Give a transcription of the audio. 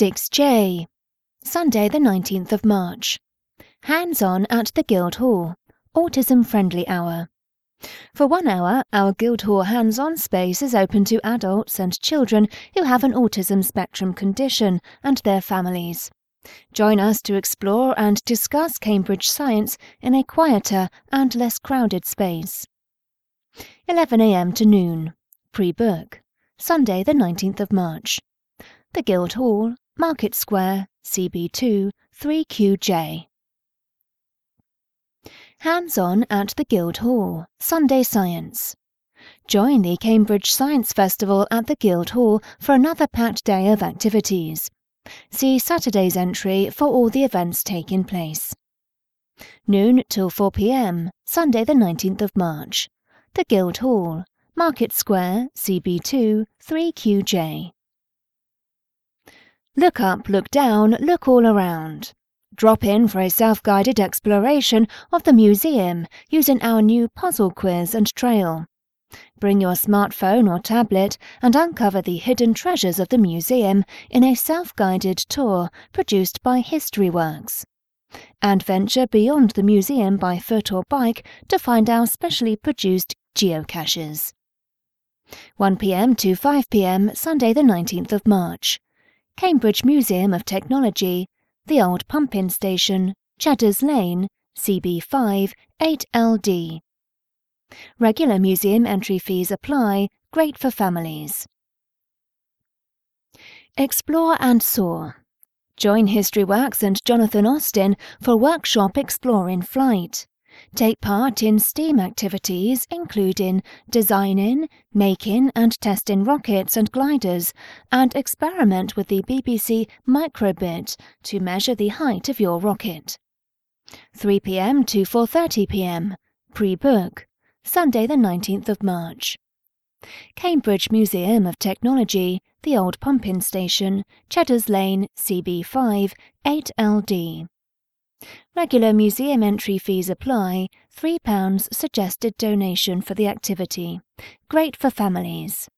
6J. Sunday, the 19th of March. Hands on at the Guildhall. Autism Friendly Hour. For one hour, our Guildhall hands on space is open to adults and children who have an autism spectrum condition and their families. Join us to explore and discuss Cambridge science in a quieter and less crowded space. 11am to noon. Pre book. Sunday, the 19th of March. The Guildhall, Market Square, CB2, 3QJ. Hands on at the Guildhall, Sunday Science. Join the Cambridge Science Festival at the Guildhall for another packed day of activities. See Saturday's entry for all the events taking place. Noon till 4 pm, Sunday, the 19th of March. The Guildhall, Market Square, CB2, 3QJ. Look up, look down, look all around. Drop in for a self guided exploration of the museum using our new puzzle quiz and trail. Bring your smartphone or tablet and uncover the hidden treasures of the museum in a self guided tour produced by HistoryWorks. And venture beyond the museum by foot or bike to find our specially produced geocaches. 1 pm to 5 pm, Sunday, the 19th of March. Cambridge Museum of Technology, the Old Pumping Station, Cheddar's Lane, CB5 8LD. Regular museum entry fees apply, great for families. Explore and Soar. Join HistoryWorks and Jonathan Austin for workshop Explore in Flight. Take part in STEAM activities including designing, making and testing rockets and gliders, and experiment with the BBC Microbit to measure the height of your rocket. 3 p.m. to 4:30 p.m. Pre-book. Sunday the 19th of March. Cambridge Museum of Technology, the Old Pumping Station, Cheddar's Lane, CB5, 8LD. Regular museum entry fees apply, £3 suggested donation for the activity. Great for families.